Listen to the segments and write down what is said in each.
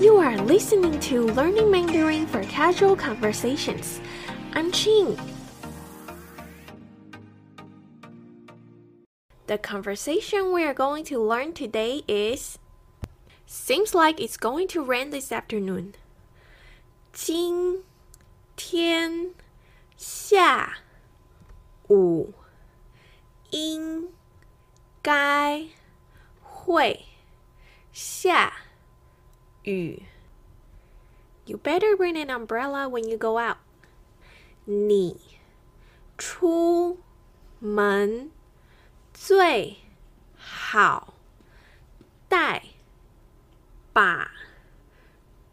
You are listening to Learning Mandarin for Casual Conversations. I'm Qing. The conversation we are going to learn today is Seems like it's going to rain this afternoon. 今天下午应该会下 雨。You better bring an umbrella when you go out. 你出门最好带把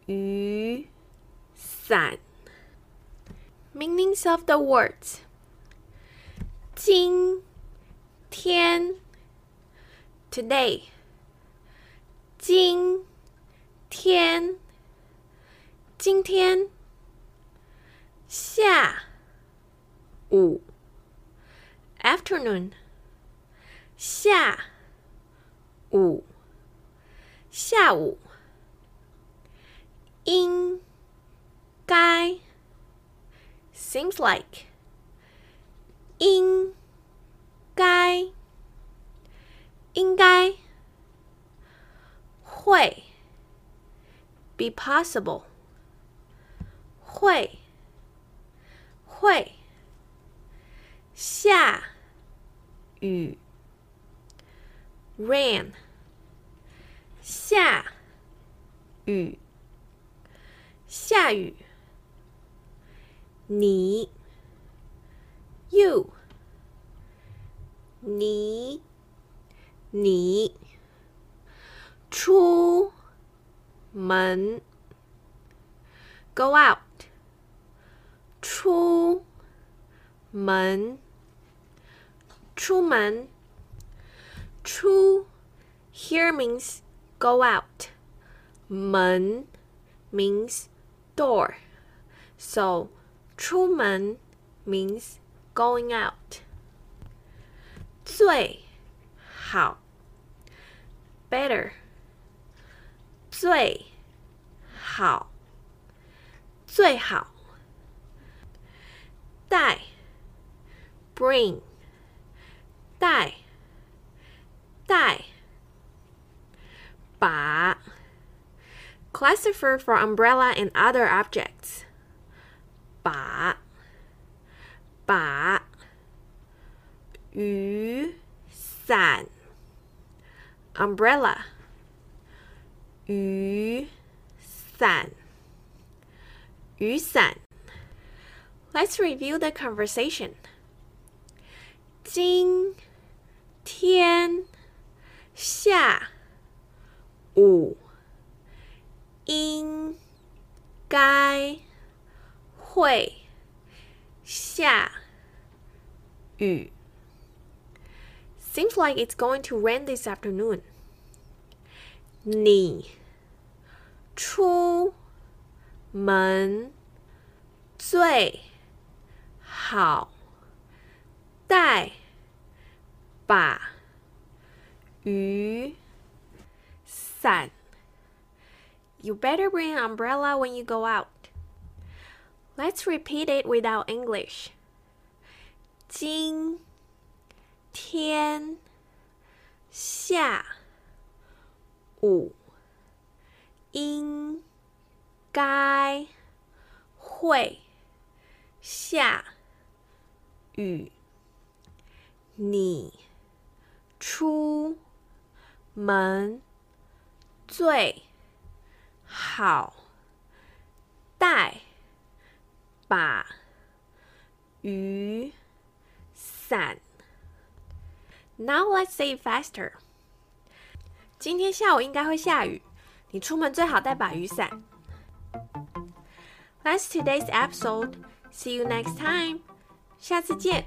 雨伞。Meanings of the words. 今天 today 今 天今天下午 afternoon 下午下午应该 seems like 应该应该会 be possible 会会下雨 rain 下雨下雨你 you 你你出门 go out 出门出门出 here means go out 门 means door so 出门 means going out 最好 better 最好最好带 bring 带带把 classifier for umbrella and other objects 把把雨伞 umbrella 雨伞雨伞 Let's review the conversation. 今天下午应该会下雨。Seems like it's going to rain this afternoon. 你 出门最好带把雨伞。You better bring an umbrella when you go out. Let's repeat it without English. 今天下午 应该会下雨。你出门最好带把雨伞。Now let's say faster. 今天下午应该会下雨，你出门最好带把雨伞。That's today's episode. See you next time. 下次见。